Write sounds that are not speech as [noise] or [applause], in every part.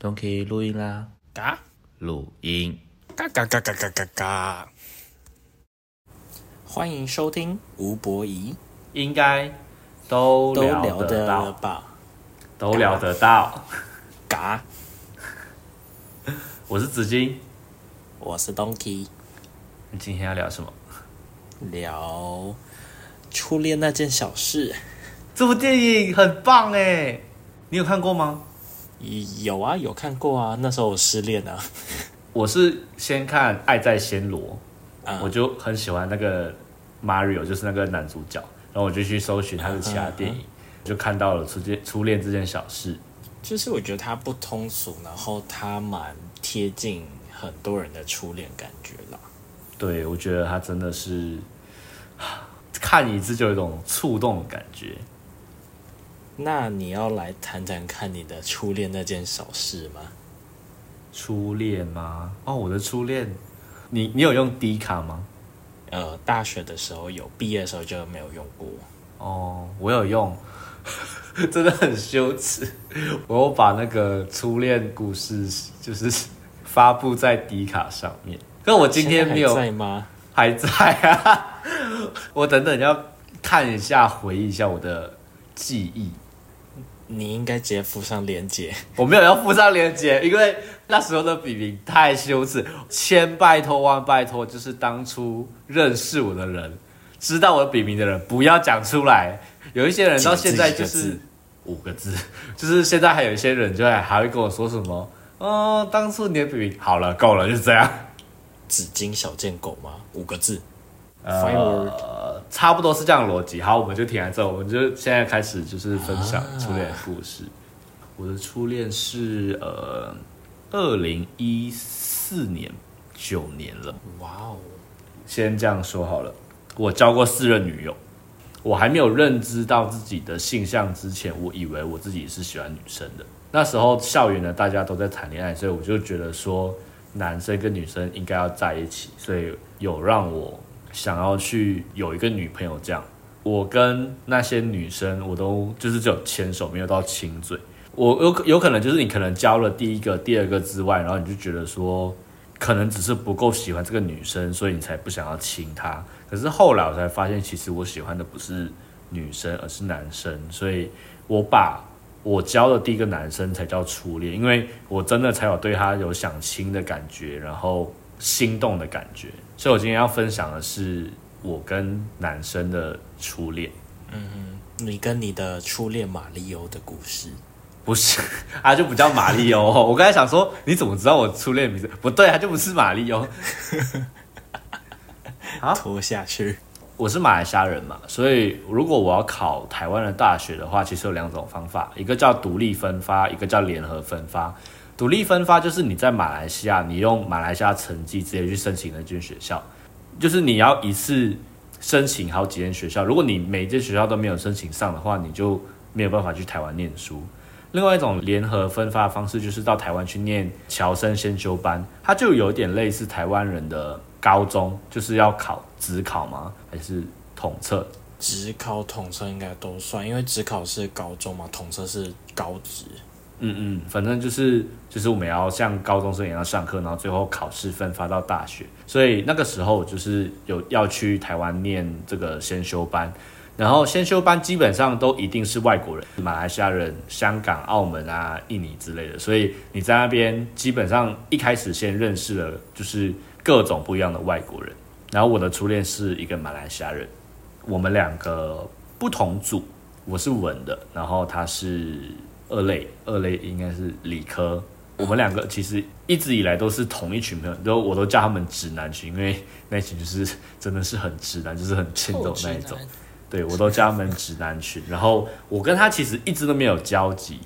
都可以录音啦，嘎录音。嘎嘎嘎嘎嘎嘎嘎！欢迎收听吴博仪，应该都都聊聊得得到，吧？都聊得到。嘎，我是紫金，我是 Donkey，你今天要聊什么？聊初恋那件小事。这部电影很棒哎，你有看过吗？有啊，有看过啊，那时候我失恋啊。我是先看《爱在暹罗》，啊我就很喜欢那个 Mario，就是那个男主角，然后我就去搜寻他的其他电影，就看到了初恋初恋这件小事。就是我觉得它不通俗，然后它蛮贴近很多人的初恋感觉啦。对，我觉得他真的是看一次就有一种触动的感觉。那你要来谈谈看你的初恋那件小事吗？初恋吗？哦，我的初恋，你你有用 D 卡吗？呃，大学的时候有，毕业的时候就没有用过。哦，我有用，[laughs] 真的很羞耻。我有把那个初恋故事就是发布在 D 卡上面，可我今天没有在吗？还在啊。[laughs] 我等等要看一下，回忆一下我的记忆。你应该直接附上链接。我没有要附上链接，因为那时候的笔名太羞耻，千拜托万拜托，就是当初认识我的人，知道我的笔名的人，不要讲出来。有一些人到现在就是五个字，就是现在还有一些人就还还会跟我说什么，哦，当初你的笔名好了，够了，就这样。纸巾小贱狗吗？五个字。Fine 呃，差不多是这样的逻辑。好，我们就停在这，我们就现在开始就是分享初恋的故事。我的初恋是呃，二零一四年九年了。哇哦，先这样说好了，我交过四任女友。我还没有认知到自己的性向之前，我以为我自己是喜欢女生的。那时候校园呢，大家都在谈恋爱，所以我就觉得说，男生跟女生应该要在一起，所以有让我想要去有一个女朋友这样。我跟那些女生，我都就是只有牵手，没有到亲嘴。我有有可能就是你可能交了第一个、第二个之外，然后你就觉得说，可能只是不够喜欢这个女生，所以你才不想要亲她。可是后来我才发现，其实我喜欢的不是女生，而是男生。所以我把我交的第一个男生才叫初恋，因为我真的才有对他有想亲的感觉，然后心动的感觉。所以我今天要分享的是我跟男生的初恋。嗯你跟你的初恋马里欧的故事。不是，他就不叫马里欧。我刚才想说，你怎么知道我初恋名字？不对，他就不是马里欧。[laughs] 啊拖下去。我是马来西亚人嘛，所以如果我要考台湾的大学的话，其实有两种方法，一个叫独立分发，一个叫联合分发。独立分发就是你在马来西亚，你用马来西亚成绩直接去申请那间学校，就是你要一次申请好几间学校，如果你每间学校都没有申请上的话，你就没有办法去台湾念书。另外一种联合分发的方式，就是到台湾去念侨生先修班，它就有点类似台湾人的高中，就是要考职考吗？还是统测？职考、统测应该都算，因为职考是高中嘛，统测是高职。嗯嗯，反正就是就是我们要像高中生一样上课，然后最后考试分发到大学。所以那个时候就是有要去台湾念这个先修班，然后先修班基本上都一定是外国人，马来西亚人、香港、澳门啊、印尼之类的。所以你在那边基本上一开始先认识了就是各种不一样的外国人。然后我的初恋是一个马来西亚人，我们两个不同组，我是文的，然后他是二类，二类应该是理科。我们两个其实一直以来都是同一群朋友，都我都叫他们直男群，因为那群就是真的是很直男，就是很欠揍那一种。对我都叫他们直男群。然后我跟他其实一直都没有交集，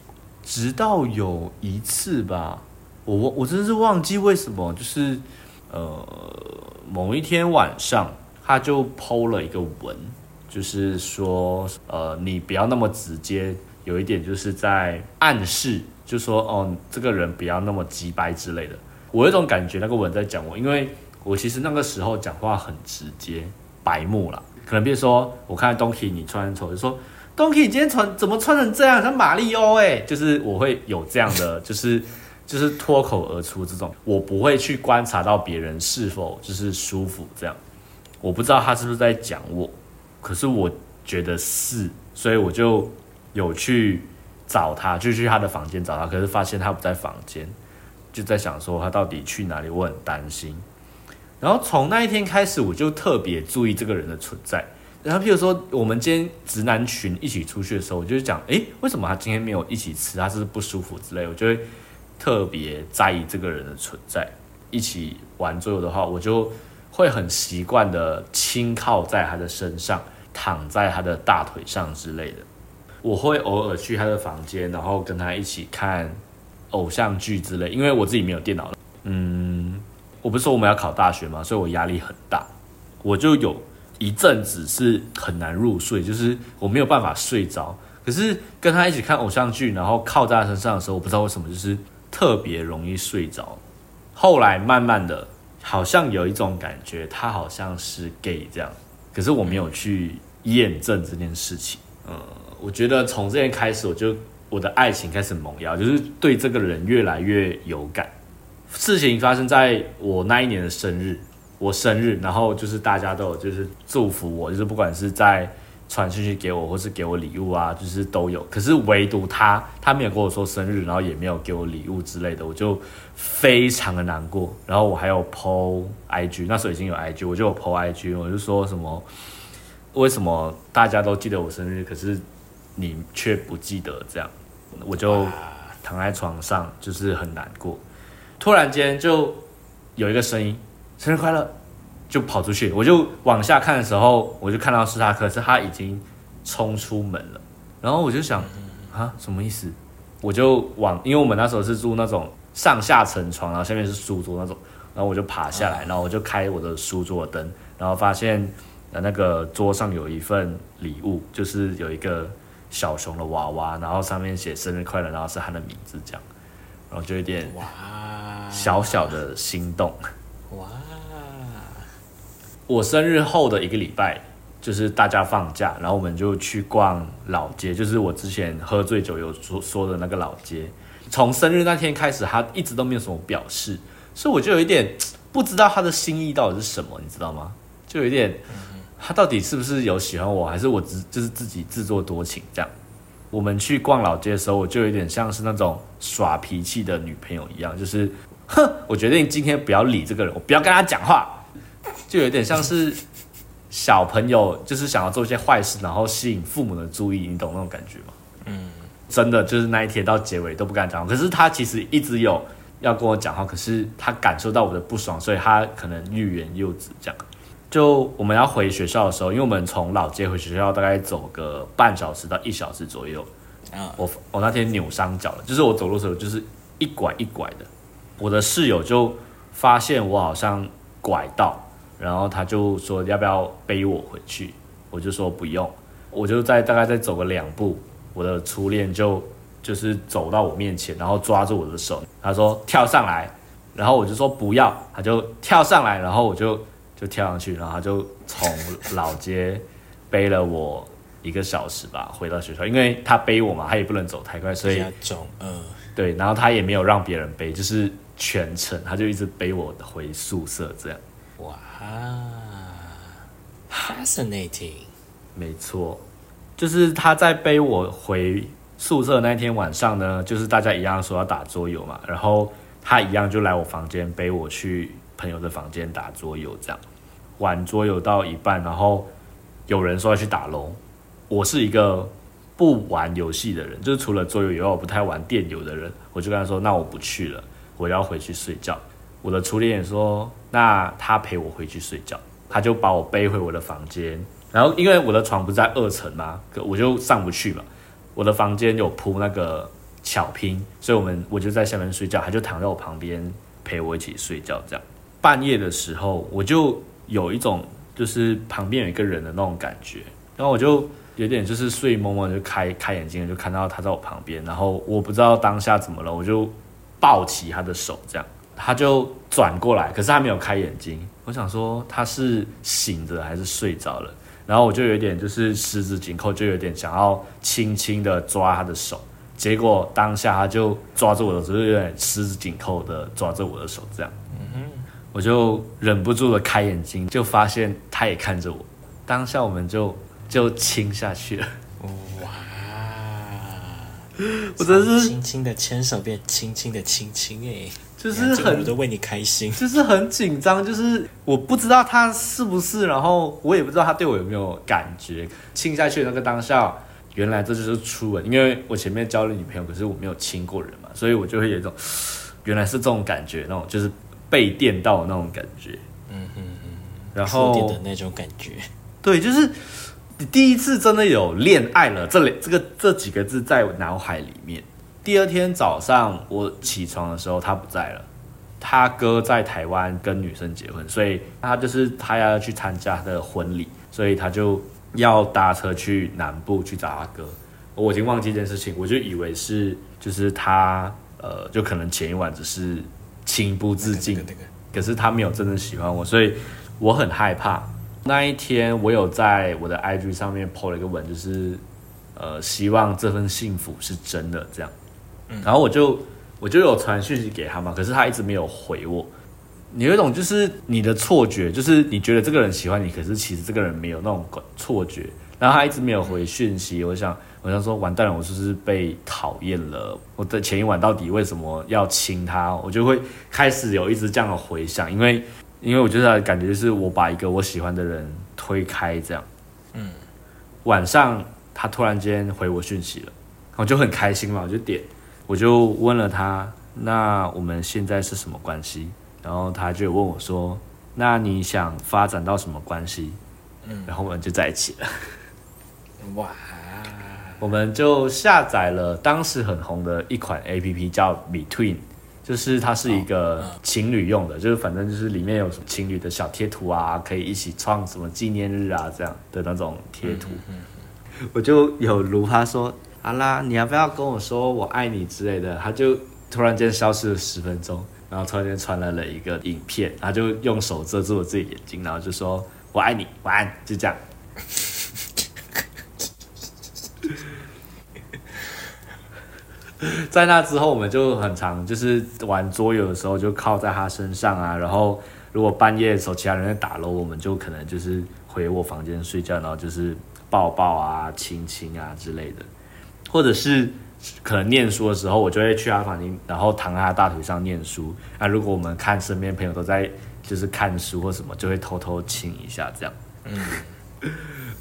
直到有一次吧，我我我真的是忘记为什么，就是呃某一天晚上，他就抛了一个文，就是说呃你不要那么直接，有一点就是在暗示，就说哦这个人不要那么鸡掰之类的。我有一种感觉，那个文在讲我，因为我其实那个时候讲话很直接，白目啦。可能比如说，我看到 Donkey 你穿丑，就说 Donkey 今天穿怎么穿成这样，像马里欧哎，就是我会有这样的，就是就是脱口而出这种，我不会去观察到别人是否就是舒服这样。我不知道他是不是在讲我，可是我觉得是，所以我就有去找他，就去他的房间找他，可是发现他不在房间，就在想说他到底去哪里，我很担心。然后从那一天开始，我就特别注意这个人的存在。然后，譬如说，我们今天直男群一起出去的时候，我就讲，诶，为什么他今天没有一起吃？他是不舒服之类，我就会特别在意这个人的存在。一起玩桌游的话，我就会很习惯的轻靠在他的身上，躺在他的大腿上之类的。我会偶尔去他的房间，然后跟他一起看偶像剧之类，因为我自己没有电脑嗯，我不是说我们要考大学嘛，所以我压力很大，我就有。一阵子是很难入睡，就是我没有办法睡着。可是跟他一起看偶像剧，然后靠在他身上的时候，我不知道为什么就是特别容易睡着。后来慢慢的，好像有一种感觉，他好像是 gay 这样。可是我没有去验证这件事情。嗯，我觉得从这天开始，我就我的爱情开始萌芽，就是对这个人越来越有感。事情发生在我那一年的生日。我生日，然后就是大家都有就是祝福我，就是不管是在传讯息给我，或是给我礼物啊，就是都有。可是唯独他，他没有跟我说生日，然后也没有给我礼物之类的，我就非常的难过。然后我还有 PO IG，那时候已经有 IG，我就有 PO IG，我就说什么为什么大家都记得我生日，可是你却不记得这样，我就躺在床上就是很难过。突然间就有一个声音。生日快乐！就跑出去，我就往下看的时候，我就看到是他，可是他已经冲出门了。然后我就想，啊，什么意思？我就往，因为我们那时候是住那种上下层床，然后下面是书桌那种，然后我就爬下来，然后我就开我的书桌灯，然后发现呃那个桌上有一份礼物，就是有一个小熊的娃娃，然后上面写生日快乐，然后是他的名字这样，然后就有点哇小小的心动哇。我生日后的一个礼拜，就是大家放假，然后我们就去逛老街，就是我之前喝醉酒有说说的那个老街。从生日那天开始，他一直都没有什么表示，所以我就有一点不知道他的心意到底是什么，你知道吗？就有一点，他到底是不是有喜欢我，还是我只就是自己自作多情这样？我们去逛老街的时候，我就有点像是那种耍脾气的女朋友一样，就是哼，我决定今天不要理这个人，我不要跟他讲话。就有点像是小朋友，就是想要做一些坏事，然后吸引父母的注意，你懂那种感觉吗？嗯，真的就是那一天到结尾都不敢讲话。可是他其实一直有要跟我讲话，可是他感受到我的不爽，所以他可能欲言又止。这样，就我们要回学校的时候，因为我们从老街回学校大概走个半小时到一小时左右。啊，我我那天扭伤脚了，就是我走路的时候就是一拐一拐的。我的室友就发现我好像拐到。然后他就说要不要背我回去，我就说不用，我就再大概再走个两步，我的初恋就就是走到我面前，然后抓住我的手，他说跳上来，然后我就说不要，他就跳上来，然后我就就跳上去，然后他就从老街背了我一个小时吧，回到学校，因为他背我嘛，他也不能走太快，所以重，嗯，对，然后他也没有让别人背，就是全程他就一直背我回宿舍这样。哇，fascinating，没错，就是他在背我回宿舍那天晚上呢，就是大家一样说要打桌游嘛，然后他一样就来我房间背我去朋友的房间打桌游，这样玩桌游到一半，然后有人说要去打龙，我是一个不玩游戏的人，就是除了桌游以外，我不太玩电游的人，我就跟他说，那我不去了，我要回去睡觉。我的初恋也说，那他陪我回去睡觉，他就把我背回我的房间，然后因为我的床不在二层嘛，我就上不去嘛。我的房间有铺那个巧拼，所以我们我就在下面睡觉，他就躺在我旁边陪我一起睡觉。这样半夜的时候，我就有一种就是旁边有一个人的那种感觉，然后我就有点就是睡蒙蒙就开开眼睛，就看到他在我旁边，然后我不知道当下怎么了，我就抱起他的手这样。他就转过来，可是他没有开眼睛。我想说他是醒着还是睡着了，然后我就有点就是十指紧扣，就有点想要轻轻的抓他的手，结果当下他就抓着我的手，就有点十指紧扣的抓着我的手，这样，我就忍不住的开眼睛，就发现他也看着我，当下我们就就亲下去了。哇！我真的是轻轻的牵手变轻轻的亲亲哎，就是很我都为你开心。就是很紧张，就是我不知道他是不是，然后我也不知道他对我有没有感觉。亲下去的那个当下，原来这就是初吻，因为我前面交了女朋友，可是我没有亲过人嘛，所以我就会有一种原来是这种感觉，那种就是被电到的那种感觉。嗯嗯嗯，然后的那种感觉。对，就是你第一次真的有恋爱了，这里这个这几个字在我脑海里面。第二天早上我起床的时候，他不在了，他哥在台湾跟女生结婚，所以他就是他要去参加他的婚礼，所以他就要搭车去南部去找他哥。我已经忘记这件事情，我就以为是就是他呃，就可能前一晚只是情不自禁，那个那个可是他没有真的喜欢我，所以我很害怕。那一天，我有在我的 IG 上面 po 了一个文，就是呃，希望这份幸福是真的这样。然后我就我就有传讯息给他嘛，可是他一直没有回我。你有一种就是你的错觉，就是你觉得这个人喜欢你，可是其实这个人没有那种错觉。然后他一直没有回讯息，我想我想说完蛋了，我是不是被讨厌了？我的前一晚到底为什么要亲他？我就会开始有一直这样的回想，因为因为我觉得感觉就是我把一个我喜欢的人推开这样。嗯，晚上他突然间回我讯息了，我就很开心嘛，我就点，我就问了他，那我们现在是什么关系？然后他就问我说，那你想发展到什么关系？嗯然后我们就在一起了。哇，我们就下载了当时很红的一款 A P P 叫 Between，就是它是一个情侣用的，就是反正就是里面有什么情侣的小贴图啊，可以一起创什么纪念日啊这样的那种贴图。我就有如他说，好啦，你要不要跟我说我爱你之类的？他就突然间消失了十分钟，然后突然间传来了一个影片，他就用手遮住我自己眼睛，然后就说我爱你，晚安，就这样。[laughs] 在那之后，我们就很常就是玩桌游的时候，就靠在他身上啊。然后如果半夜的时候其他人在打楼，我们就可能就是回我房间睡觉，然后就是抱抱啊、亲亲啊之类的，或者是可能念书的时候，我就会去他房间，然后躺在他大腿上念书。那如果我们看身边朋友都在就是看书或什么，就会偷偷亲一下这样。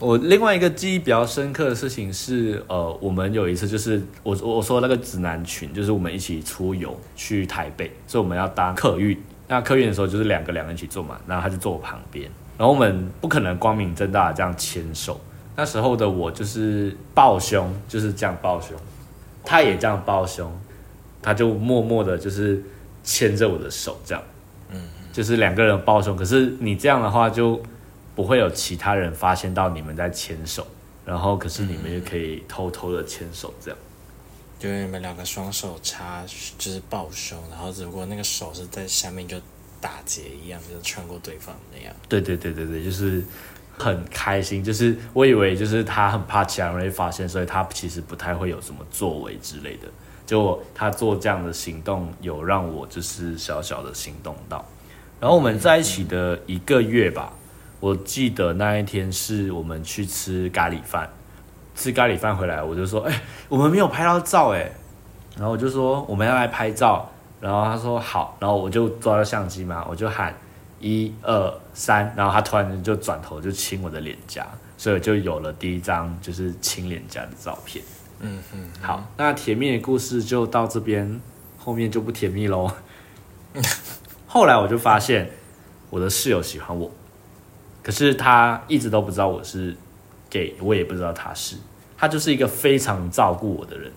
我另外一个记忆比较深刻的事情是，呃，我们有一次就是我我我说那个直男群，就是我们一起出游去台北，所以我们要搭客运。那客运的时候就是两个两个人一起坐嘛，然后他就坐我旁边，然后我们不可能光明正大的这样牵手。那时候的我就是抱胸，就是这样抱胸，他也这样抱胸，他就默默的就是牵着我的手这样，嗯，就是两个人抱胸。可是你这样的话就不会有其他人发现到你们在牵手，然后可是你们也可以偷偷的牵手这样。就是你们两个双手插，就是抱胸，然后如果那个手是在下面就打结一样，就是穿过对方那样。对对对对对，就是很开心。就是我以为就是他很怕其他人会发现，所以他其实不太会有什么作为之类的。就他做这样的行动，有让我就是小小的心动到。然后我们在一起的一个月吧，我记得那一天是我们去吃咖喱饭，吃咖喱饭回来，我就说，哎、我们没有拍到照哎、然后我就说我们要来拍照，然后他说好，然后我就抓到相机嘛，我就喊一二三，然后他突然间就转头就亲我的脸颊，所以就有了第一张就是亲脸颊的照片。嗯嗯，好，那甜蜜的故事就到这边，后面就不甜蜜喽。[laughs] 后来我就发现我的室友喜欢我，可是他一直都不知道我是 gay，我也不知道他是，他就是一个非常照顾我的人。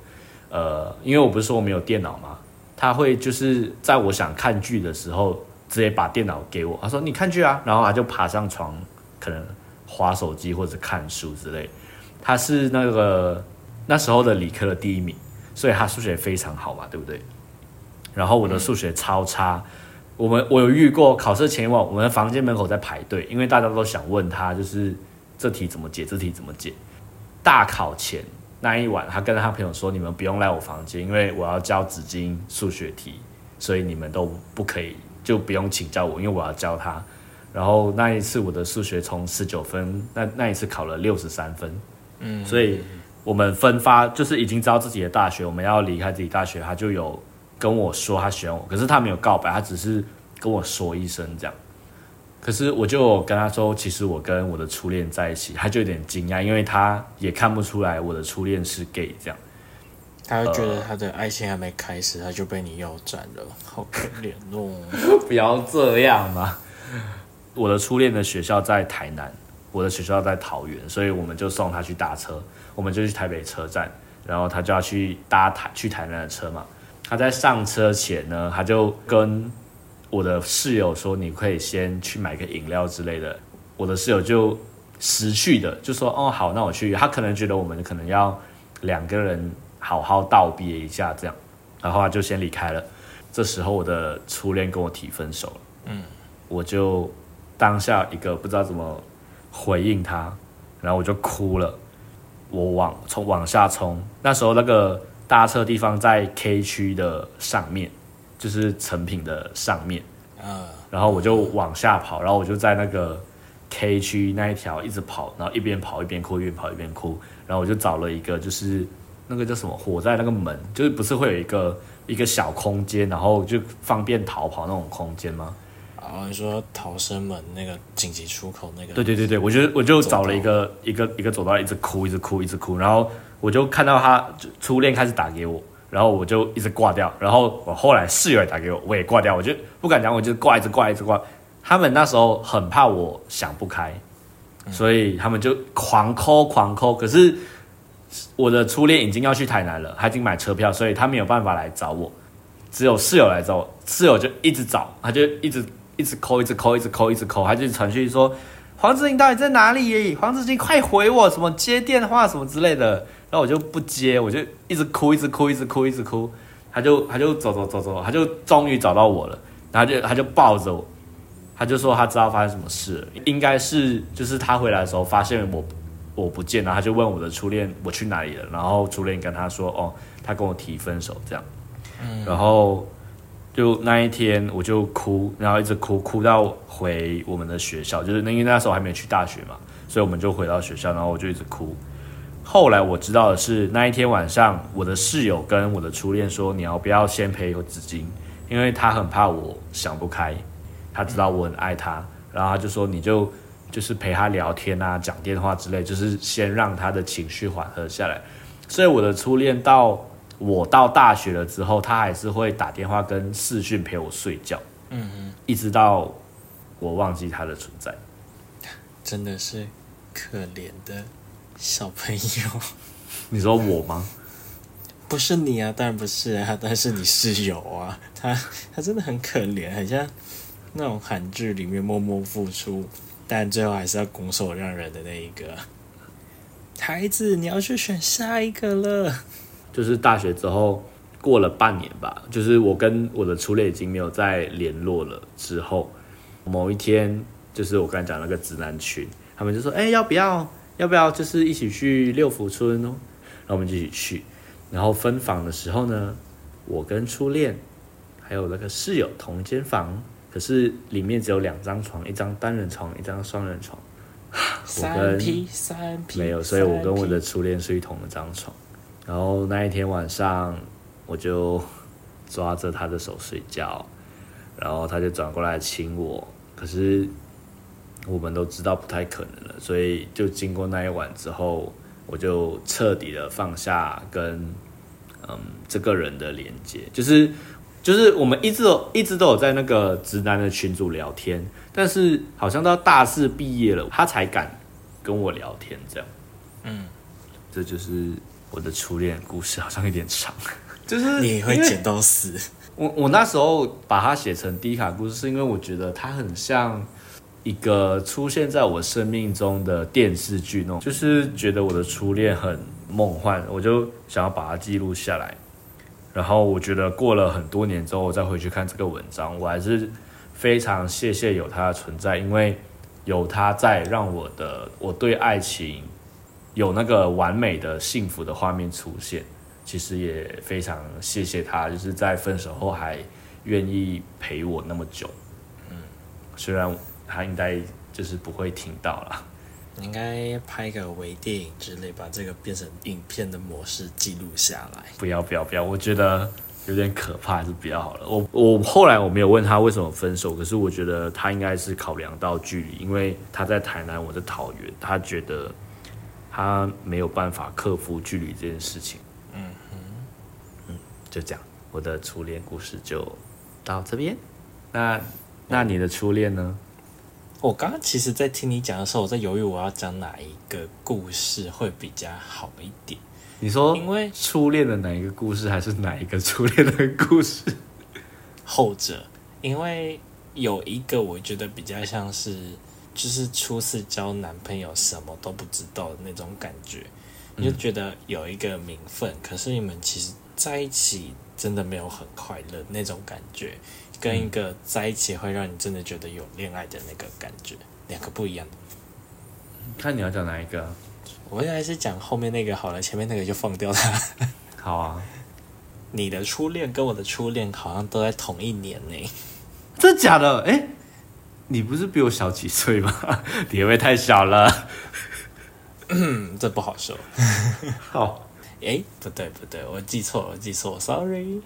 呃，因为我不是说我没有电脑吗？他会就是在我想看剧的时候，直接把电脑给我，他说你看剧啊，然后他就爬上床，可能划手机或者看书之类。他是那个那时候的理科的第一名，所以他数学非常好嘛，对不对？然后我的数学超差，我们我有遇过考试前一晚，我们房间门口在排队，因为大家都想问他，就是这题怎么解，这题怎么解。大考前那一晚，他跟他朋友说：“你们不用来我房间，因为我要教纸巾数学题，所以你们都不可以，就不用请教我，因为我要教他。”然后那一次我的数学从十九分，那那一次考了六十三分，嗯，所以我们分发就是已经知道自己的大学，我们要离开自己大学，他就有跟我说他喜欢我，可是他没有告白，他只是跟我说一声这样。可是我就跟他说，其实我跟我的初恋在一起，他就有点惊讶，因为他也看不出来我的初恋是 gay 这样。他会觉得他的爱情还没开始，他就被你腰斩了，好可怜哦。[laughs] 不要这样嘛！我的初恋的学校在台南，我的学校在桃园，所以我们就送他去搭车，我们就去台北车站，然后他就要去搭台去台南的车嘛。他在上车前呢，他就跟我的室友说：“你可以先去买个饮料之类的。”我的室友就识趣的就说：“哦，好，那我去。”他可能觉得我们可能要两个人好好道别一下这样，然后他就先离开了。这时候我的初恋跟我提分手了，嗯，我就。当下一个不知道怎么回应他，然后我就哭了。我往从往下冲，那时候那个搭车地方在 K 区的上面，就是成品的上面。嗯，然后我就往下跑，然后我就在那个 K 区那一条一直跑，然后一边跑一边哭，一边跑一边哭。然后我就找了一个，就是那个叫什么火在那个门，就是不是会有一个一个小空间，然后就方便逃跑那种空间吗？哦，你说逃生门那个紧急出口那个？对对对对，我就我就找了一个一个一个走道，一直哭，一直哭，一直哭，然后我就看到他初恋开始打给我，然后我就一直挂掉，然后我后来室友也打给我，我也挂掉，我就不敢讲，我就挂，一直挂，一直挂。他们那时候很怕我想不开，所以他们就狂抠狂抠。可是我的初恋已经要去台南了，他已经买车票，所以他没有办法来找我，只有室友来找我，室友就一直找，他就一直。一直扣，一直扣，一直扣，一直扣，他就传讯说：“黄子晴到底在哪里？黄子晴快回我，什么接电话什么之类的。”然后我就不接，我就一直哭，一直哭，一直哭，一直哭。他就他就走走走走，他就终于找到我了。然后就他就抱着我，他就说他知道发生什么事，应该是就是他回来的时候发现我我不见了，他就问我的初恋我去哪里了。然后初恋跟他说：“哦，他跟我提分手这样。”然后。就那一天，我就哭，然后一直哭，哭到回我们的学校。就是那因为那时候还没去大学嘛，所以我们就回到学校，然后我就一直哭。后来我知道的是，那一天晚上，我的室友跟我的初恋说：“你要不要先陪我纸巾？”因为他很怕我想不开，他知道我很爱他，然后他就说：“你就就是陪他聊天啊，讲电话之类，就是先让他的情绪缓和下来。”所以我的初恋到。我到大学了之后，他还是会打电话跟视讯陪我睡觉，嗯嗯，一直到我忘记他的存在，真的是可怜的小朋友。[laughs] 你说我吗？不是你啊，当然不是啊，但是你室友啊，他他真的很可怜，很像那种韩剧里面默默付出，但最后还是要拱手让人的那一个孩子。你要去选下一个了。就是大学之后过了半年吧，就是我跟我的初恋已经没有再联络了。之后某一天，就是我刚才讲那个直男群，他们就说：“哎，要不要？要不要？就是一起去六福村哦。”然后我们就一起去。然后分房的时候呢，我跟初恋还有那个室友同一间房，可是里面只有两张床，一张单人床，一张双人床。三 P 三 P 没有，所以我跟我的初恋睡同一张床。然后那一天晚上，我就抓着他的手睡觉，[laughs] 然后他就转过来亲我。可是我们都知道不太可能了，所以就经过那一晚之后，我就彻底的放下跟嗯这个人的连接。就是就是我们一直一直都有在那个直男的群组聊天，但是好像到大四毕业了，他才敢跟我聊天这样。嗯，这就是。我的初恋故事好像有点长，[laughs] 就是你会剪到死。我我那时候把它写成低卡故事，是因为我觉得它很像一个出现在我生命中的电视剧那种，就是觉得我的初恋很梦幻，我就想要把它记录下来。然后我觉得过了很多年之后，我再回去看这个文章，我还是非常谢谢有它的存在，因为有它在，让我的我对爱情。有那个完美的幸福的画面出现，其实也非常谢谢他，就是在分手后还愿意陪我那么久。嗯，虽然他应该就是不会听到了。你应该拍个微电影之类，把这个变成影片的模式记录下来。不要不要不要，我觉得有点可怕，还是比较好了。我我后来我没有问他为什么分手，可是我觉得他应该是考量到距离，因为他在台南，我在桃园，他觉得他没有办法克服距离这件事情。嗯哼，嗯，就这样，我的初恋故事就到这边。那那你的初恋呢？我刚刚其实，在听你讲的时候，我在犹豫我要讲哪一个故事会比较好一点。你说，因为初恋的哪一个故事，还是哪一个初恋的故事？[laughs] 后者，因为有一个我觉得比较像是，就是初次交男朋友什么都不知道的那种感觉，你就觉得有一个名分，可是你们其实在一起真的没有很快乐那种感觉。跟一个在一起会让你真的觉得有恋爱的那个感觉，两个不一样。看你要讲哪一个？我还是讲后面那个好了，前面那个就放掉它。好啊。你的初恋跟我的初恋好像都在同一年呢。真假的？哎，你不是比我小几岁吗？[laughs] 你会不会太小了？[coughs] 这不好说。[laughs] 好。哎，不对不对，我记错了，我记错，sorry。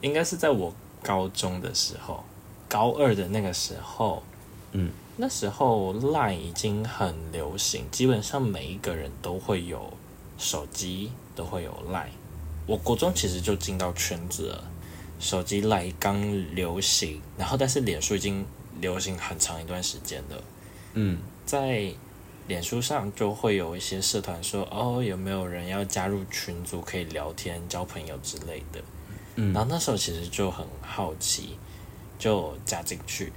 应该是在我。高中的时候，高二的那个时候，嗯，那时候 Line 已经很流行，基本上每一个人都会有手机，都会有 Line。我国中其实就进到圈子了，手机 Line 刚流行，然后但是脸书已经流行很长一段时间的。嗯，在脸书上就会有一些社团说，哦，有没有人要加入群组可以聊天、交朋友之类的。嗯然后那时候其实就很好奇，就加进去。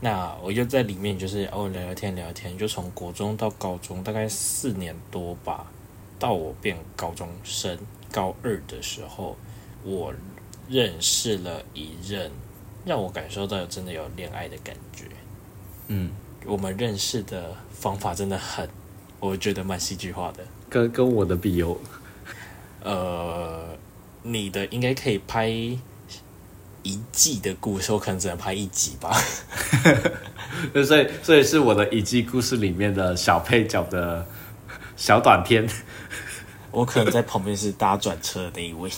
那我就在里面，就是哦聊聊天聊聊天，就从国中到高中，大概四年多吧。到我变高中生高二的时候，我认识了一任，让我感受到有真的有恋爱的感觉。嗯，我们认识的方法真的很，我觉得蛮戏剧化的。跟跟我的比有，[laughs] 呃。你的应该可以拍一季的故事，我可能只能拍一集吧。[laughs] 所以，所以是我的一季故事里面的小配角的 [laughs] 小短片。我可能在旁边是搭转车的那一位。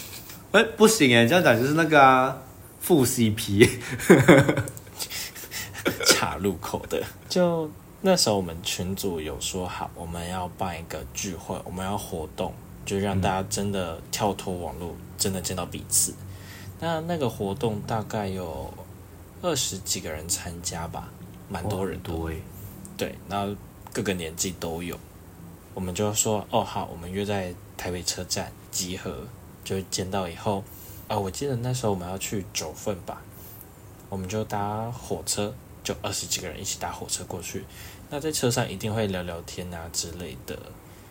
哎，不行哎，这样讲就是那个啊，副 CP。[laughs] 岔路口的。就那时候，我们群组有说好，我们要办一个聚会，我们要活动。就让大家真的跳脱网络，真的见到彼此。那那个活动大概有二十几个人参加吧，蛮多人多诶。对，那各个年纪都有。我们就说哦好，我们约在台北车站集合，就见到以后啊，我记得那时候我们要去九份吧，我们就搭火车，就二十几个人一起搭火车过去。那在车上一定会聊聊天啊之类的。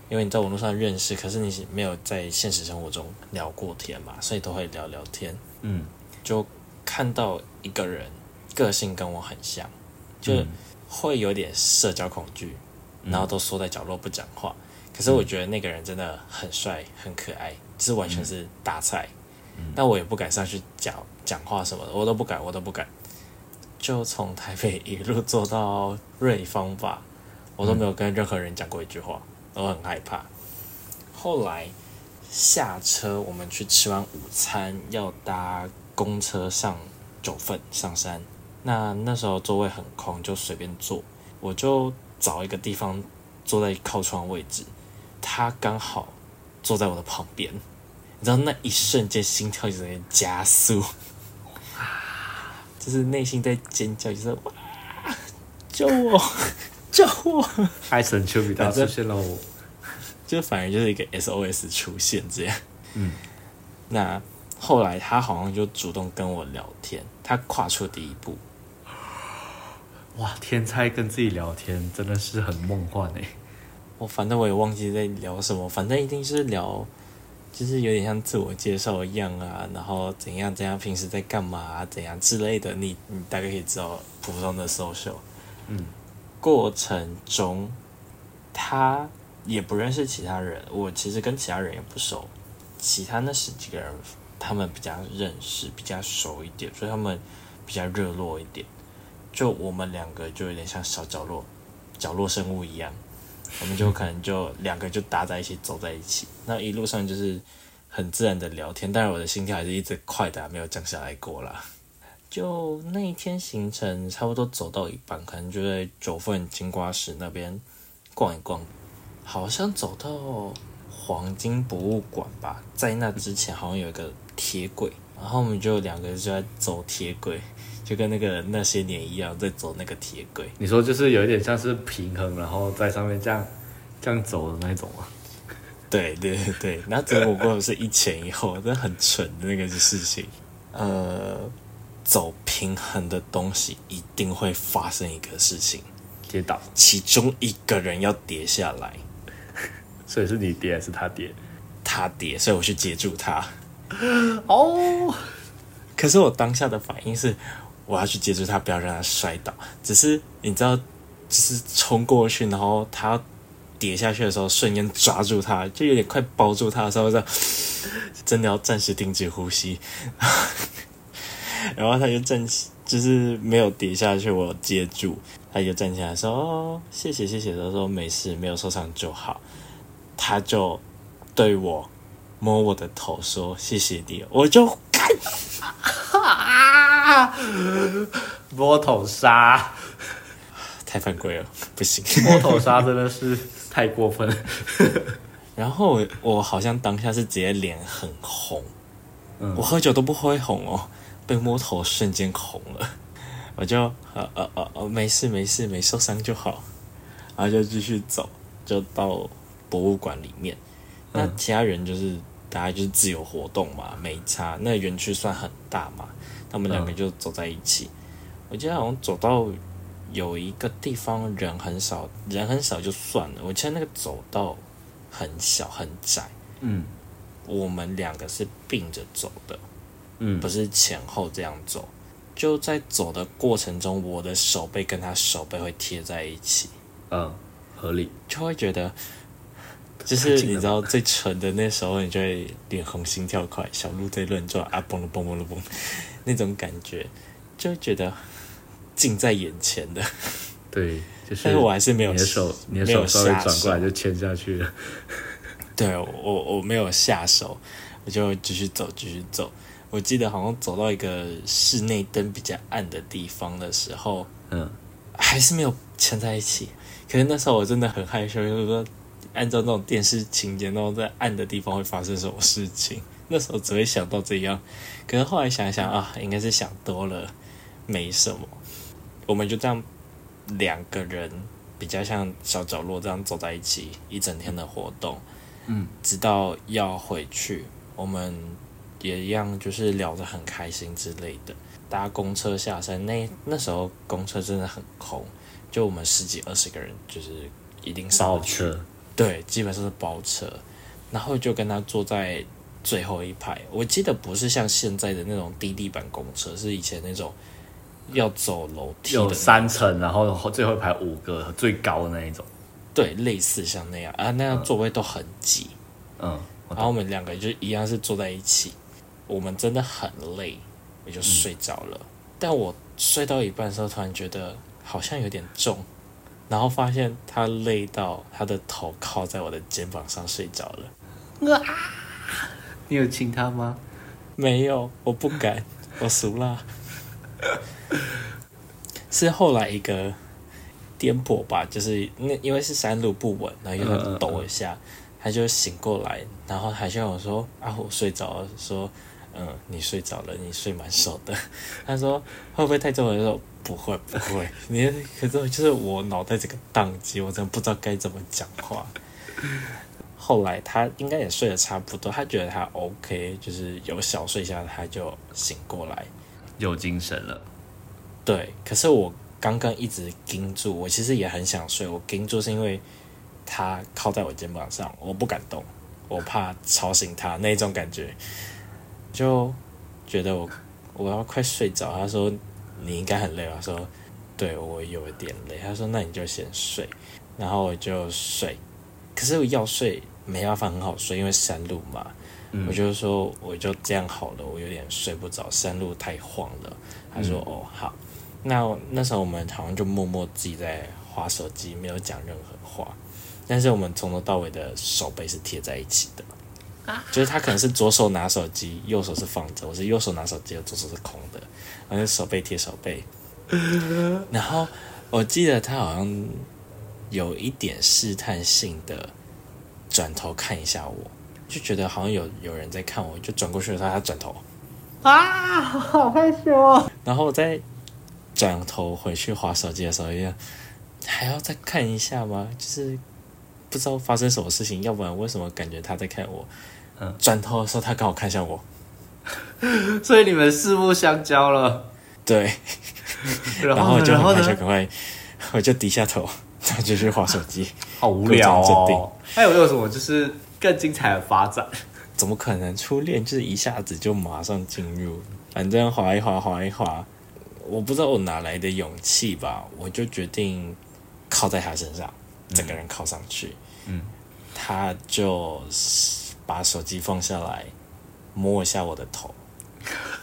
因为你在网络上认识，可是你没有在现实生活中聊过天嘛，所以都会聊聊天。嗯，就看到一个人个性跟我很像，就会有点社交恐惧，然后都缩在角落不讲话。可是我觉得那个人真的很帅很可爱，是完全是大菜。但我也不敢上去讲讲话什么的，我都不敢，我都不敢。就从台北一路坐到瑞芳吧，我都没有跟任何人讲过一句话。我很害怕。后来下车，我们去吃完午餐，要搭公车上九份上山。那那时候座位很空，就随便坐。我就找一个地方坐在靠窗位置，他刚好坐在我的旁边。你知道那一瞬间心跳就在加速，就是内心在尖叫，就是哇，救我！[laughs] 救我！爱神丘比特出现了我，就反而就是一个 SOS 出现这样。嗯，那后来他好像就主动跟我聊天，他跨出第一步。哇，天才跟自己聊天真的是很梦幻哎！我反正我也忘记在聊什么，反正一定是聊，就是有点像自我介绍一样啊，然后怎样怎样，平时在干嘛怎样之类的，你你大概可以知道普通的 social。嗯。过程中，他也不认识其他人，我其实跟其他人也不熟，其他那十几个人他们比较认识，比较熟一点，所以他们比较热络一点。就我们两个就有点像小角落、角落生物一样，我们就可能就两个就搭在一起走在一起，那一路上就是很自然的聊天，但是我的心跳还是一直快的，没有降下来过啦。就那一天行程差不多走到一半，可能就在九份金瓜石那边逛一逛，好像走到黄金博物馆吧，在那之前好像有一个铁轨，然后我们就两个人就在走铁轨。就跟那个那些年一样，在走那个铁轨。你说就是有一点像是平衡，然后在上面这样这样走的那种吗？对对对然后走过是一前一后，真的很蠢的那个事情。呃，走平衡的东西一定会发生一个事情，跌倒，其中一个人要跌下来。[laughs] 所以是你跌还是他跌？他跌，所以我去接住他。哦，可是我当下的反应是。我要去接住他，不要让他摔倒。只是你知道，只是冲过去，然后他跌下去的时候，瞬间抓住他，就有点快抱住他的时候，这 [laughs] 真的要暂时停止呼吸。[laughs] 然后他就站起，就是没有跌下去，我接住，他就站起来说：“，谢谢谢谢。”他说：“没事，没有受伤就好。”他就对我摸我的头说：“谢谢你。”我就干。[laughs] 摸头杀，太犯规了，[laughs] 不行！摸头杀真的是太过分。[laughs] 然后我好像当下是直接脸很红，我喝酒都不会红哦，被摸头瞬间红了，我就呃呃呃呃没事没事没受伤就好，然后就继续走，就到博物馆里面。那其他人就是大家就是自由活动嘛，没差。那园区算很大嘛。他们两个就走在一起，我记得好像走到有一个地方人很少，人很少就算了。我记得那个走道很小很窄，嗯，我们两个是并着走的，嗯，不是前后这样走。就在走的过程中，我的手背跟他手背会贴在一起，嗯，合理，就会觉得，就是你知道最蠢的那时候，你就会脸红心跳快，小鹿在乱撞啊，嘣了嘣嘣了嘣。[laughs] 那种感觉，就觉得近在眼前的。对，[laughs] 就是。但是我还是没有，你的手，你的手稍微转过来就牵下去了。[laughs] 对，我我没有下手，我就继续走，继续走。我记得好像走到一个室内灯比较暗的地方的时候，嗯，还是没有牵在一起。可是那时候我真的很害羞，就是说，按照那种电视情节，那种在暗的地方会发生什么事情。那时候只会想到这样，可是后来想想啊，应该是想多了，没什么。我们就这样两个人比较像小角落这样走在一起一整天的活动，嗯，直到要回去，我们也一样就是聊得很开心之类的。搭公车下山，那那时候公车真的很空，就我们十几二十个人，就是一定上车，对，基本上是包车，然后就跟他坐在。最后一排，我记得不是像现在的那种低地板公车，是以前那种要走楼梯，有三层，然后最后一排五个最高的那一种。对，类似像那样啊，那样座位都很挤。嗯，然后我们两个就一样是坐在一起，我们真的很累，我就睡着了。但我睡到一半的时候，突然觉得好像有点重，然后发现他累到他的头靠在我的肩膀上睡着了。啊！你有亲他吗？没有，我不敢，我熟啦。是后来一个颠簸吧，就是那因为是山路不稳，然后又抖一下，他就醒过来，然后还向我说：“啊，我睡着了。”说：“嗯，你睡着了，你睡蛮熟的。[laughs] ”他说：“会不会太重？”我说：“不会，不会。”你可是就是我脑袋这个宕机，我真的不知道该怎么讲话。后来他应该也睡得差不多，他觉得他 OK，就是有小睡下，他就醒过来，有精神了。对，可是我刚刚一直盯住，我其实也很想睡，我盯住是因为他靠在我肩膀上，我不敢动，我怕吵醒他那种感觉，就觉得我我要快睡着。他说你应该很累吧？说对我有一点累。他说那你就先睡，然后我就睡。可是我要睡没办法很好睡，因为山路嘛。我就说我就这样好了，我有点睡不着，山路太晃了。他说哦好，那那时候我们好像就默默自己在划手机，没有讲任何话。但是我们从头到尾的手背是贴在一起的，就是他可能是左手拿手机，右手是放着，我是右手拿手机，左手是空的，然后手背贴手背。然后我记得他好像有一点试探性的转头看一下我，就觉得好像有有人在看我，就转过去的时候他转头，啊，好害羞哦。然后我再转头回去划手机的时候，也还要再看一下吗？就是不知道发生什么事情，要不然为什么感觉他在看我？嗯转头的时候他刚好看向我，[laughs] 所以你们四目相交了，对，然 [laughs] 然后我就很快就？赶快，我就低下头，[laughs] 然后就去划手机。好无聊哦。还有没有什么就是更精彩的发展？怎么可能初恋就是一下子就马上进入？反正划一划，划一划，我不知道我哪来的勇气吧，我就决定靠在他身上，整个人靠上去。嗯，他就把手机放下来，摸一下我的头，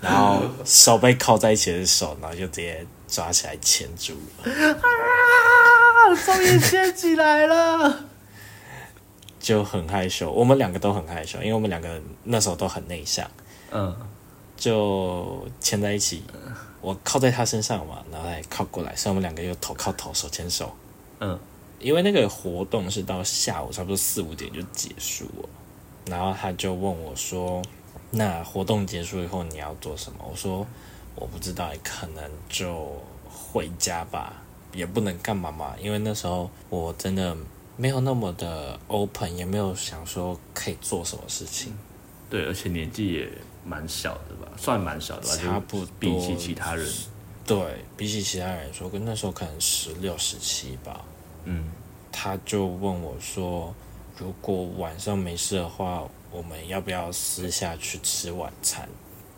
然后手被靠在一起的手，然后就直接抓起来牵住了。啊，终于牵起来了。[laughs] 就很害羞，我们两个都很害羞，因为我们两个那时候都很内向。嗯就牵在一起，我靠在他身上嘛，然后他也靠过来，所以我们两个又头靠头，手牵手。嗯因为那个活动是到下午差不多四五点就结束了，然后他就问我说：“那活动结束以后你要做什么？”我说：“我不知道，可能就回家吧，也不能干嘛嘛，因为那时候我真的没有那么的 open，也没有想说可以做什么事情。对，而且年纪也蛮小的吧，算蛮小的吧，差不多比起其他人。对比起其他人说，跟那时候可能十六、十七吧。嗯他就问我说：“如果晚上没事的话，我们要不要私下去吃晚餐？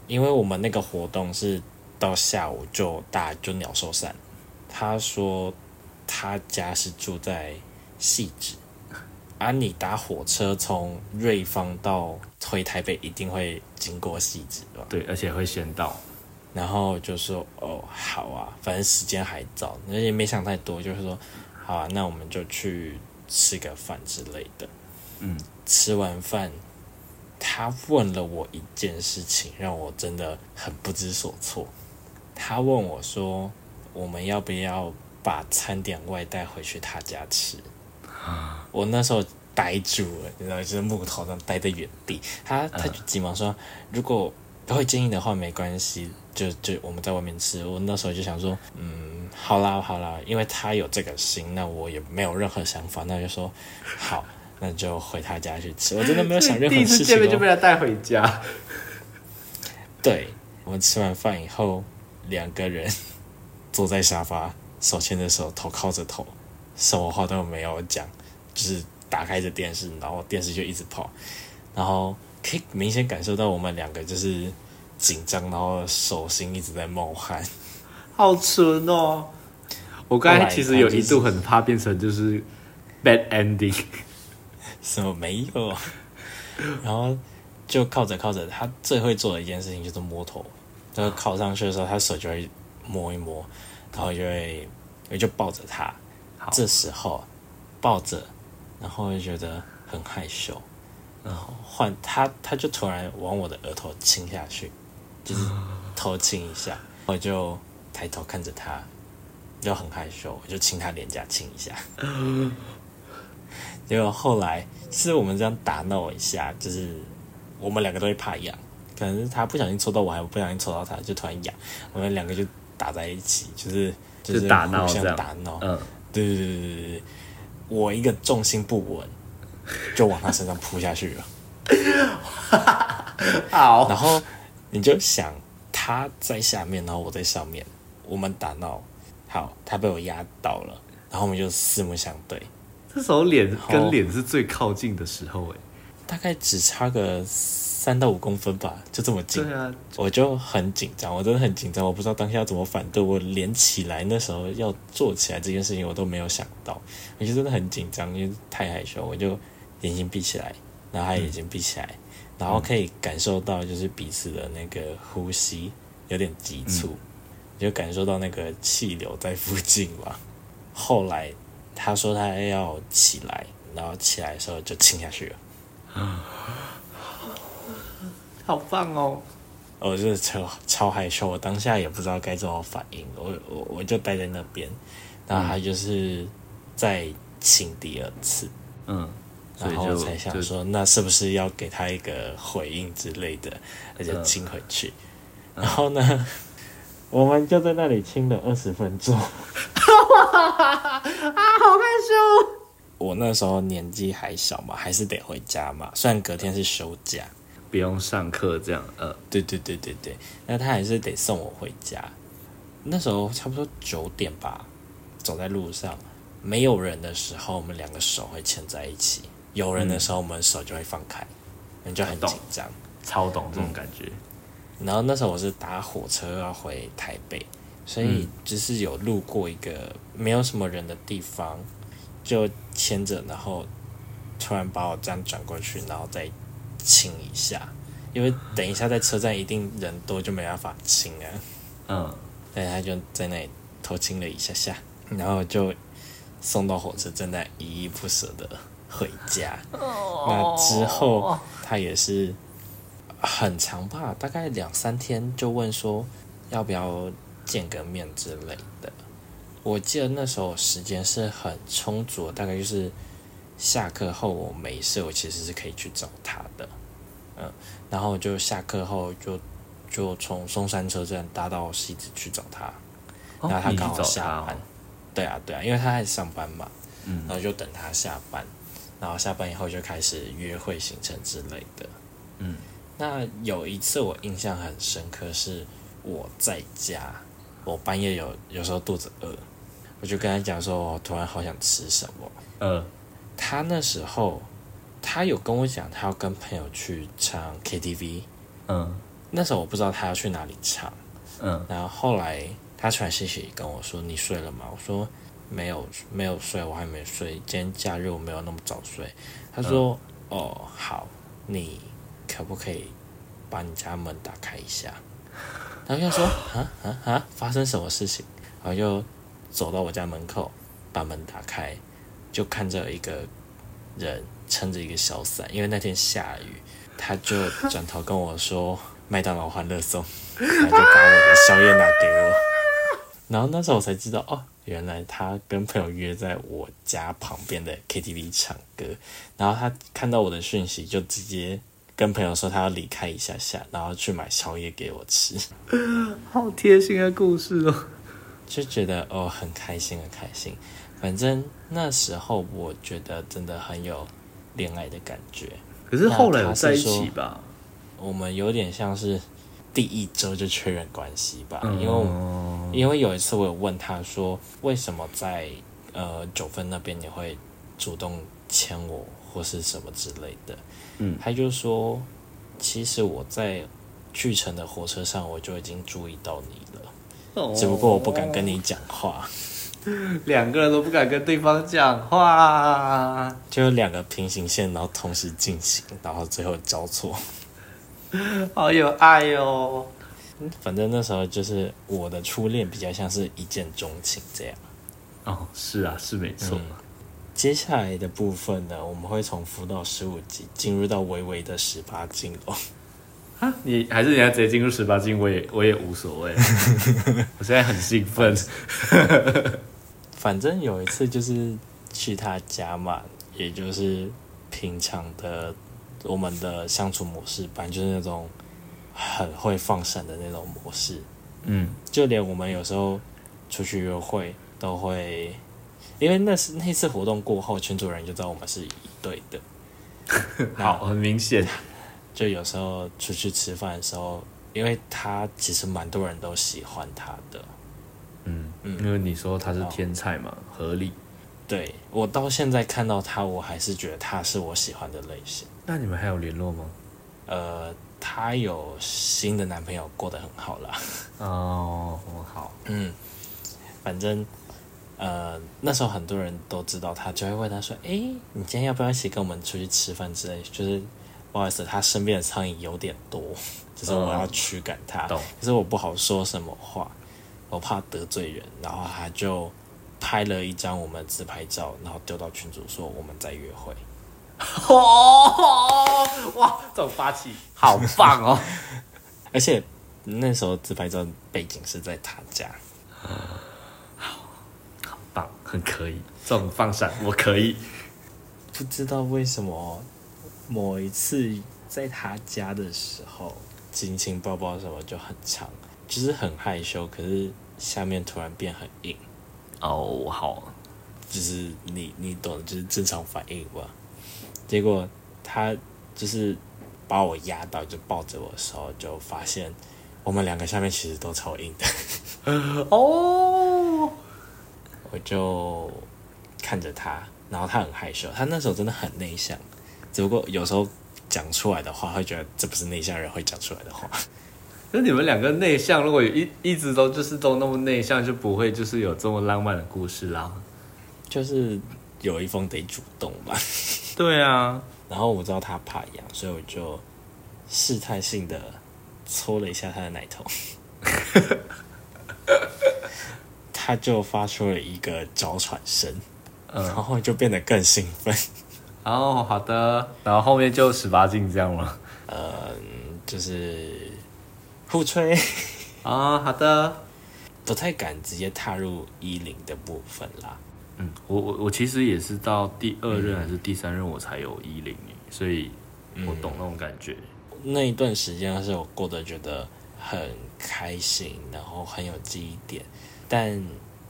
因为我们那个活动是到下午就大家就鸟兽散。”他说他家是住在细致，啊，你搭火车从瑞芳到回台北一定会经过细致吧？对，而且会先到。然后就说哦好啊，反正时间还早，而且没想太多，就是说好啊，那我们就去吃个饭之类的。嗯，吃完饭，他问了我一件事情，让我真的很不知所措。他问我说，我们要不要把餐点外带回去他家吃？我那时候呆住了，你知道，就是木头上呆在原地。他他就急忙说，如果不会介意的话，没关系，就就我们在外面吃。我那时候就想说，嗯，好啦好啦，因为他有这个心，那我也没有任何想法，那就说 [laughs] 好，那就回他家去吃。我真的没有想任第一次何事情、哦。见面就被他带回家。对，我们吃完饭以后，两个人 [laughs] 坐在沙发，手牵着手，头靠着头，什么话都没有讲，就是打开着电视，然后电视就一直跑，然后可以明显感受到我们两个就是紧张，然后手心一直在冒汗。好纯哦！我刚才其实有一度很怕变成就是 bad ending，什么？没有，然后就靠着靠着，他最会做的一件事情就是摸头，就是靠上去的时候，他手就会摸一摸，然后就会我就抱着他，这时候抱着，然后就觉得很害羞，然后换他他就突然往我的额头亲下去，就是偷亲一下，[laughs] 我就抬头看着他，就很害羞，我就亲他脸颊亲一下。[laughs] 结果后来是我们这样打闹一下，就是我们两个都会怕痒，可能是他不小心戳到我，还不小心戳到他，就突然痒，我们两个就打在一起，就是就就是打闹互相打闹。对对对对对，我一个重心不稳，就往他身上扑下去了。[laughs] 好，然后你就想他在下面，然后我在上面，我们打闹，好，他被我压倒了，然后我们就四目相对。这时候脸跟脸是最靠近的时候，哎，大概只差个三到五公分吧，就这么近。对啊，我就很紧张，我真的很紧张，我不知道当下要怎么反对。我连起来那时候要做起来这件事情，我都没有想到，我就真的很紧张，因为太害羞，我就眼睛闭起来，然后他眼睛闭起来，然后可以感受到就是彼此的那个呼吸有点急促，就感受到那个气流在附近吧。[laughs] 后来他说他要起来，然后起来的时候就亲下去了。[laughs] 好棒哦！我就是超超害羞，我当下也不知道该怎么反应，我我我就待在那边，然后他就是再亲第二次，嗯，所然后以就才想就说，那是不是要给他一个回应之类的，那就亲回去。然后呢，我们就在那里亲了二十分钟。[laughs] 啊，好害羞。我那时候年纪还小嘛，还是得回家嘛。虽然隔天是休假，不用上课这样，呃，对对对对对，那他还是得送我回家。那时候差不多九点吧，走在路上，没有人的时候，我们两个手会牵在一起；有人的时候，我们手就会放开，你就很紧张。超懂这种感觉。然后那时候我是搭火车要回台北，所以就是有路过一个没有什么人的地方，就牵着，然后突然把我这样转过去，然后再亲一下，因为等一下在车站一定人多，就没办法亲啊。嗯，对，他就在那里偷亲了一下下，然后就送到火车站，那依依不舍的回家。那之后他也是很长吧，大概两三天就问说要不要见个面之类的。我记得那时候时间是很充足，大概就是下课后我没事，我其实是可以去找他的。嗯，然后就下课后就就从松山车站搭到西子去找他，哦然后他刚好下班。哦对啊，对啊，因为他在上班嘛，嗯然后就等他下班，然后下班以后就开始约会行程之类的。嗯，那有一次我印象很深刻，是我在家，我半夜有有时候肚子饿，我就跟他讲说，我突然好想吃什么。嗯，他那时候他有跟我讲，他要跟朋友去唱 KTV，嗯那时候我不知道他要去哪里唱。嗯，然后后来他传信息跟我说：“你睡了吗？”我说：“没有，没有睡，我还没睡。今天假日我没有那么早睡。”他说：“哦，好，你可不可以把你家门打开一下？”然后就说：“啊啊啊，发生什么事情？”然后就走到我家门口，把门打开，就看着一个人撑着一个小伞，因为那天下雨，他就转头跟我说：“麦当劳欢乐颂。”然后就把我的宵夜拿给我。然后那时候我才知道，哦，原来他跟朋友约在我家旁边的 KTV 唱歌。然后他看到我的讯息，就直接跟朋友说他要离开一下下，然后去买宵夜给我吃，[laughs] 好贴心的故事哦。就觉得哦很开心很开心。反正那时候我觉得真的很有恋爱的感觉。可是后来在一起吧？我们有点像是第一周就确认关系吧，嗯。因为因为有一次我有问他说，为什么在呃九份那边你会主动牵我或是什么之类的？嗯。他就说，其实我在去城的火车上我就已经注意到你了，只不过我不敢跟你讲话，[laughs] 两个人都不敢跟对方讲话，就有两个平行线，然后同时进行，然后最后交错。[laughs] 好有爱哦。反正那时候就是我的初恋，比较像是一见钟情这样。哦，是啊，是没错。接下来的部分呢，我们会从辅导十五级进入到微微的十八禁哦。啊，你还是你要直接进入十八禁，我也我也无所谓。[laughs] 我现在很兴奋。[laughs] 反正有一次就是去他家嘛，也就是平常的我们的相处模式，反正就是那种很会放闪的那种模式。嗯，就连我们有时候出去约会都会，因为那是那次活动过后，群主人就知道我们是一对的。[laughs] 好，很明显。[laughs] 就有时候出去吃饭的时候，因为他其实蛮多人都喜欢他的，嗯嗯因为你说他是天才嘛，合理。对我到现在看到他，我还是觉得他是我喜欢的类型。那你们还有联络吗？呃，她有新的男朋友，过得很好啦。哦，好，[laughs] 嗯，反正呃那时候很多人都知道她，就会问她说：“诶，你今天要不要一起跟我们出去吃饭之类？”就是不好意思，她身边的苍蝇有点多，[laughs] 就是我要驱赶他，懂可是我不好说什么话，我怕得罪人，然后她就拍了一张我们自拍照，然后丢到群主说我们在约会。哦，哇，这种霸气好棒哦！[laughs] 而且那时候自拍照背景是在他家，好棒，很可以，这种放闪我可以。不知道为什么某一次在他家的时候，亲亲抱抱什么就很长，就是很害羞，可是下面突然变很硬，哦，好，就是你你懂，就是正常反应吧。结果他就是把我压到，就抱着我的时候，就发现我们两个下面其实都超硬的。哦，[laughs] 我就看着他，然后他很害羞，他那时候真的很内向，只不过有时候讲出来的话，会觉得这不是内向人会讲出来的话。那你们两个内向，如果一一直都就是都那么内向，就不会就是有这么浪漫的故事啦。就是有一方得主动吧。[laughs] 对啊，然后我知道他怕痒，所以我就试探性的搓了一下他的奶头，[laughs] 他就发出了一个娇喘声，嗯然后就变得更兴奋。哦，好的，然后后面就十八禁这样了？嗯，就是互吹，啊，好的，不太敢直接踏入衣领的部分啦。嗯，我我我其实也是到第二任还是第三任我才有衣领，所以我懂那种感觉。那一段时间是我过得觉得很开心，然后很有记忆点。但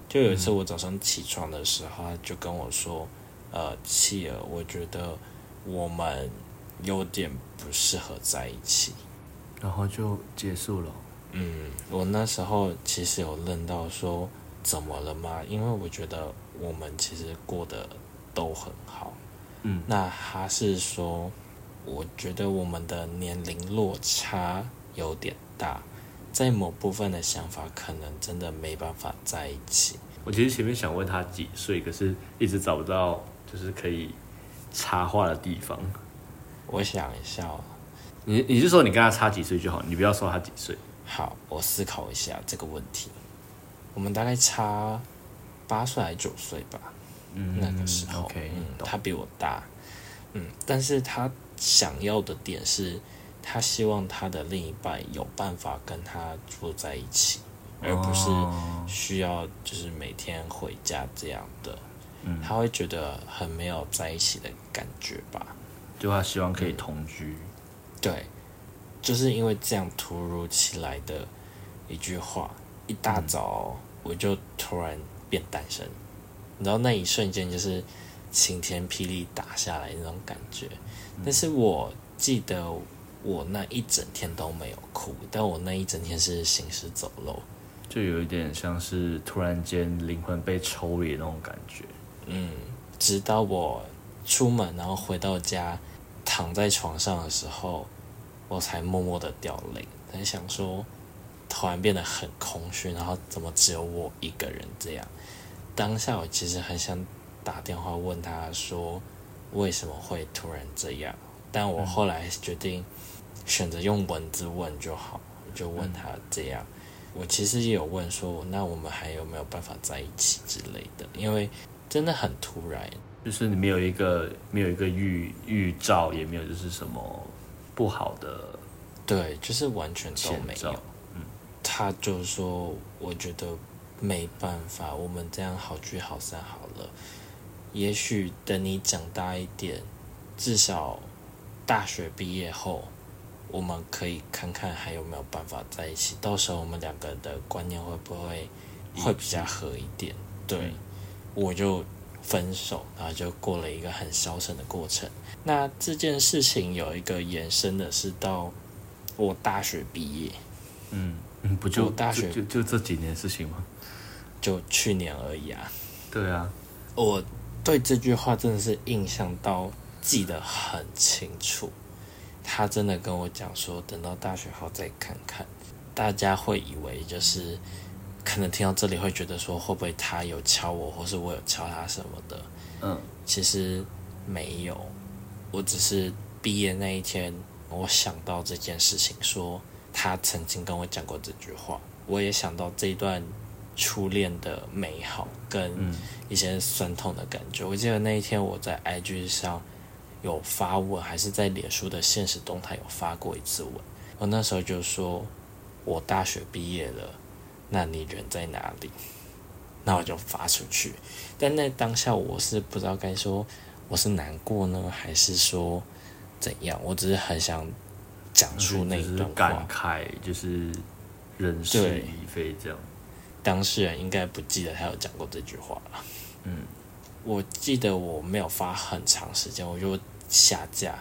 就有一次我早上起床的时候，他就跟我说：“呃，契儿，我觉得我们有点不适合在一起。然后就结束了。”嗯，我那时候其实有愣到说：“怎么了吗？”因为我觉得我们其实过得都很好。嗯，那他是说，我觉得我们的年龄落差有点大，在某部分的想法可能真的没办法在一起。我其实前面想问他几岁，可是一直找不到就是可以插话的地方。我想一下哦，你你是说你跟他差几岁就好，你不要说他几岁。好，我思考一下这个问题。我们大概差八岁还是九岁吧？嗯那个时候嗯，他比我大，嗯，但是他想要的点是，他希望他的另一半有办法跟他住在一起，而不是哦需要就是每天回家这样的，嗯他会觉得很没有在一起的感觉吧？就他希望可以同居。对，就是因为这样突如其来的一句话，一大早我就突然变单身，你知道那一瞬间就是晴天霹雳打下来那种感觉。但是我记得我那一整天都没有哭，但我那一整天是行尸走肉。就有一点像是突然间灵魂被抽离那种感觉。嗯，直到我出门，然后回到家，躺在床上的时候，我才默默的掉泪，在想说，突然变得很空虚，然后怎么只有我一个人这样？当下我其实很想打电话问他说，为什么会突然这样？但我后来决定选择用文字问就好，我就问他这样。我其实也有问说，那我们还有没有办法在一起之类的？因为真的很突然，就是你没有一个没有一个预预兆，也没有就是什么不好的对，就是完全都没有。。他就说，我觉得没办法，我们这样好聚好散好了。也许等你长大一点，至少大学毕业后，我们可以看看还有没有办法在一起。到时候我们两个的观念会不会会比较合一点？对，我就分手，然后就过了一个很消沉的过程。那这件事情有一个延伸的是到我大学毕业，嗯嗯，不就大学就就就这几年事情吗？就去年而已啊。对啊，我对这句话真的是印象到记得很清楚。他真的跟我讲说，等到大学后再看看。大家会以为就是可能听到这里会觉得说，会不会他有敲我，或是我有敲他什么的？嗯，其实没有，我只是毕业那一天，我想到这件事情，说他曾经跟我讲过这句话，我也想到这一段初恋的美好跟一些酸痛的感觉。我记得那一天我在 IG 上有发问，还是在脸书的现实动态有发过一次文，我那时候就说我大学毕业了，那你人在哪里？[laughs] 那我就发出去，但那当下我是不知道该说我是难过呢，还是说怎样？我只是很想讲出那一段感话。慨，就是人事已非这样。当事人应该不记得他有讲过这句话了。嗯，我记得我没有发很长时间，我就下架。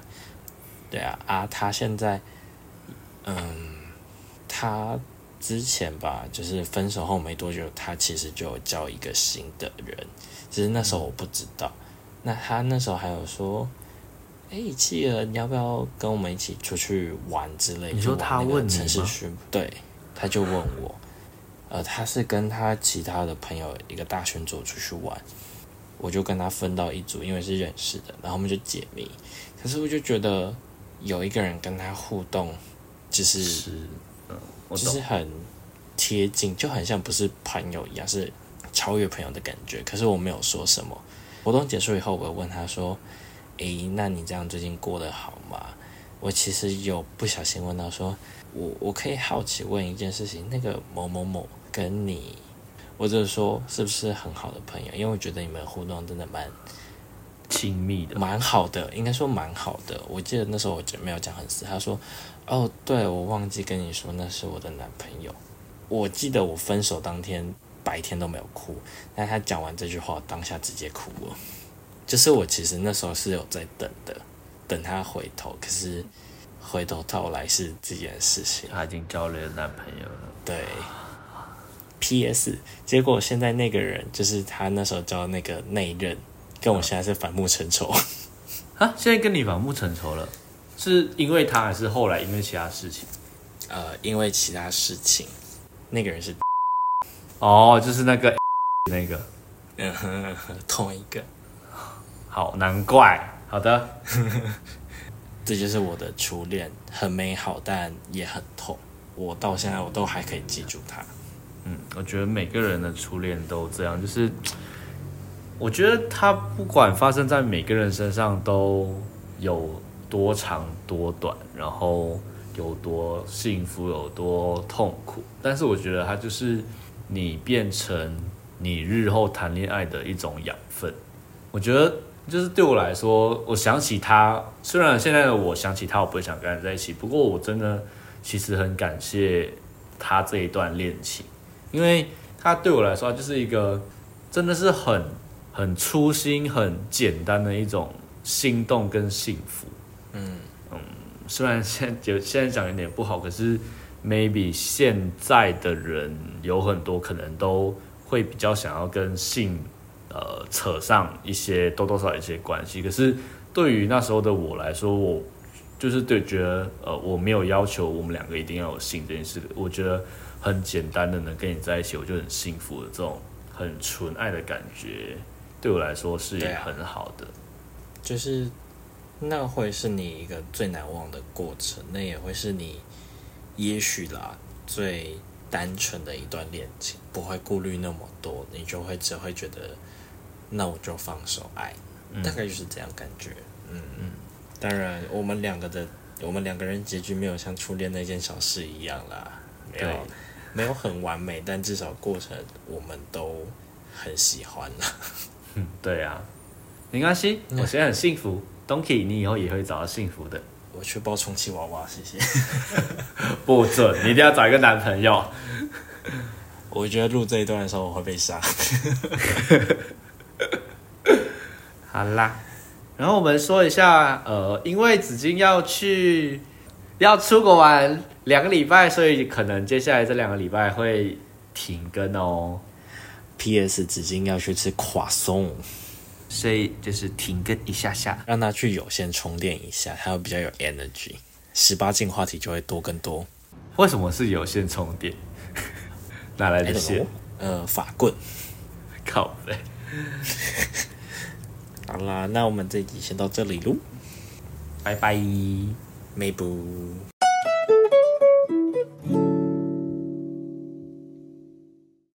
对啊，啊，他现在，嗯，他之前吧，就是分手后没多久，他其实就有交一个新的人，其实那时候我不知道。那他那时候还有说，哎、企鹅，你要不要跟我们一起出去玩之类的？你说他问城市巡，对，他就问我，呃，他是跟他其他的朋友一个大群组出去玩，我就跟他分到一组，因为是认识的，然后我们就解密。可是我就觉得有一个人跟他互动，就是是，嗯，就是。很贴近，就很像不是朋友一样，是超越朋友的感觉。可是我没有说什么。活动结束以后，我问他说：“诶，那你这样最近过得好吗？”我其实有不小心问到说：“我我可以好奇问一件事情，那个某某某跟你，或者说是不是很好的朋友？因为我觉得你们互动真的蛮亲密的，蛮好的，应该说蛮好的。我记得那时候我就没有讲很死，他说：“哦，对，我忘记跟你说那是我的男朋友。”我记得我分手当天白天都没有哭，但他讲完这句话，我当下直接哭了。就是我其实那时候是有在等的，等他回头，可是回头到来是这件事情。他已经交了男朋友了。对，P.S. 结果现在那个人就是他那时候交的那个那一任，跟我现在是反目成仇。啊，现在跟你反目成仇了，是因为他还是后来因为其他事情？呃，因为其他事情，那个人是哦，就是那个 [laughs] 那个，嗯 [laughs] 哼同一个，好，难怪。好的，[laughs] 这就是我的初恋，很美好，但也很痛。我到现在我都还可以记住他。嗯，我觉得每个人的初恋都这样，就是我觉得他不管发生在每个人身上都有多长多短，然后有多幸福有多痛苦，但是我觉得它就是你变成你日后谈恋爱的一种养分。我觉得就是对我来说，我想起他，虽然现在的我想起他，我不会想跟他在一起，不过我真的其实很感谢他这一段恋情。因为他对我来说，就是一个真的是很很粗心、很简单的一种心动跟幸福。嗯嗯虽然现就现在讲有点不好，可是 maybe 现在的人有很多可能都会比较想要跟性呃扯上一些多多少少一些关系。可是对于那时候的我来说，我就是对觉得呃我没有要求我们两个一定要有性这件事，我觉得很简单的能跟你在一起，我就很幸福的这种很纯爱的感觉，对我来说是很好的。就是那会是你一个最难忘的过程，那也会是你也许啦最单纯的一段恋情，不会顾虑那么多，你就会只会觉得，那我就放手爱，大概就是这样感觉。嗯嗯，当然我们两个的我们两个人结局没有像初恋那件小事一样啦，没有没有很完美，但至少过程我们都很喜欢啦。嗯，对啊，没关系，我现在很幸福。Donkey，你以后也会找到幸福的。我去包充气娃娃，谢谢。[laughs] 不准，你一定要找一个男朋友。[laughs] 我觉得录这一段的时候我会被杀。[laughs] 好啦，然后我们说一下，呃，因为紫金要去要出国玩两个礼拜，所以可能接下来这两个礼拜会停更哦。P.S. 纸巾要去吃垮松，所以就是停更一下下。让他去有线充电一下，他会比较有 energy。十八禁话题就会多更多。为什么是有线充电？[laughs] 哪来的线？呃，法棍。靠背。好啦，那我们这集先到这里喽，拜拜。没不。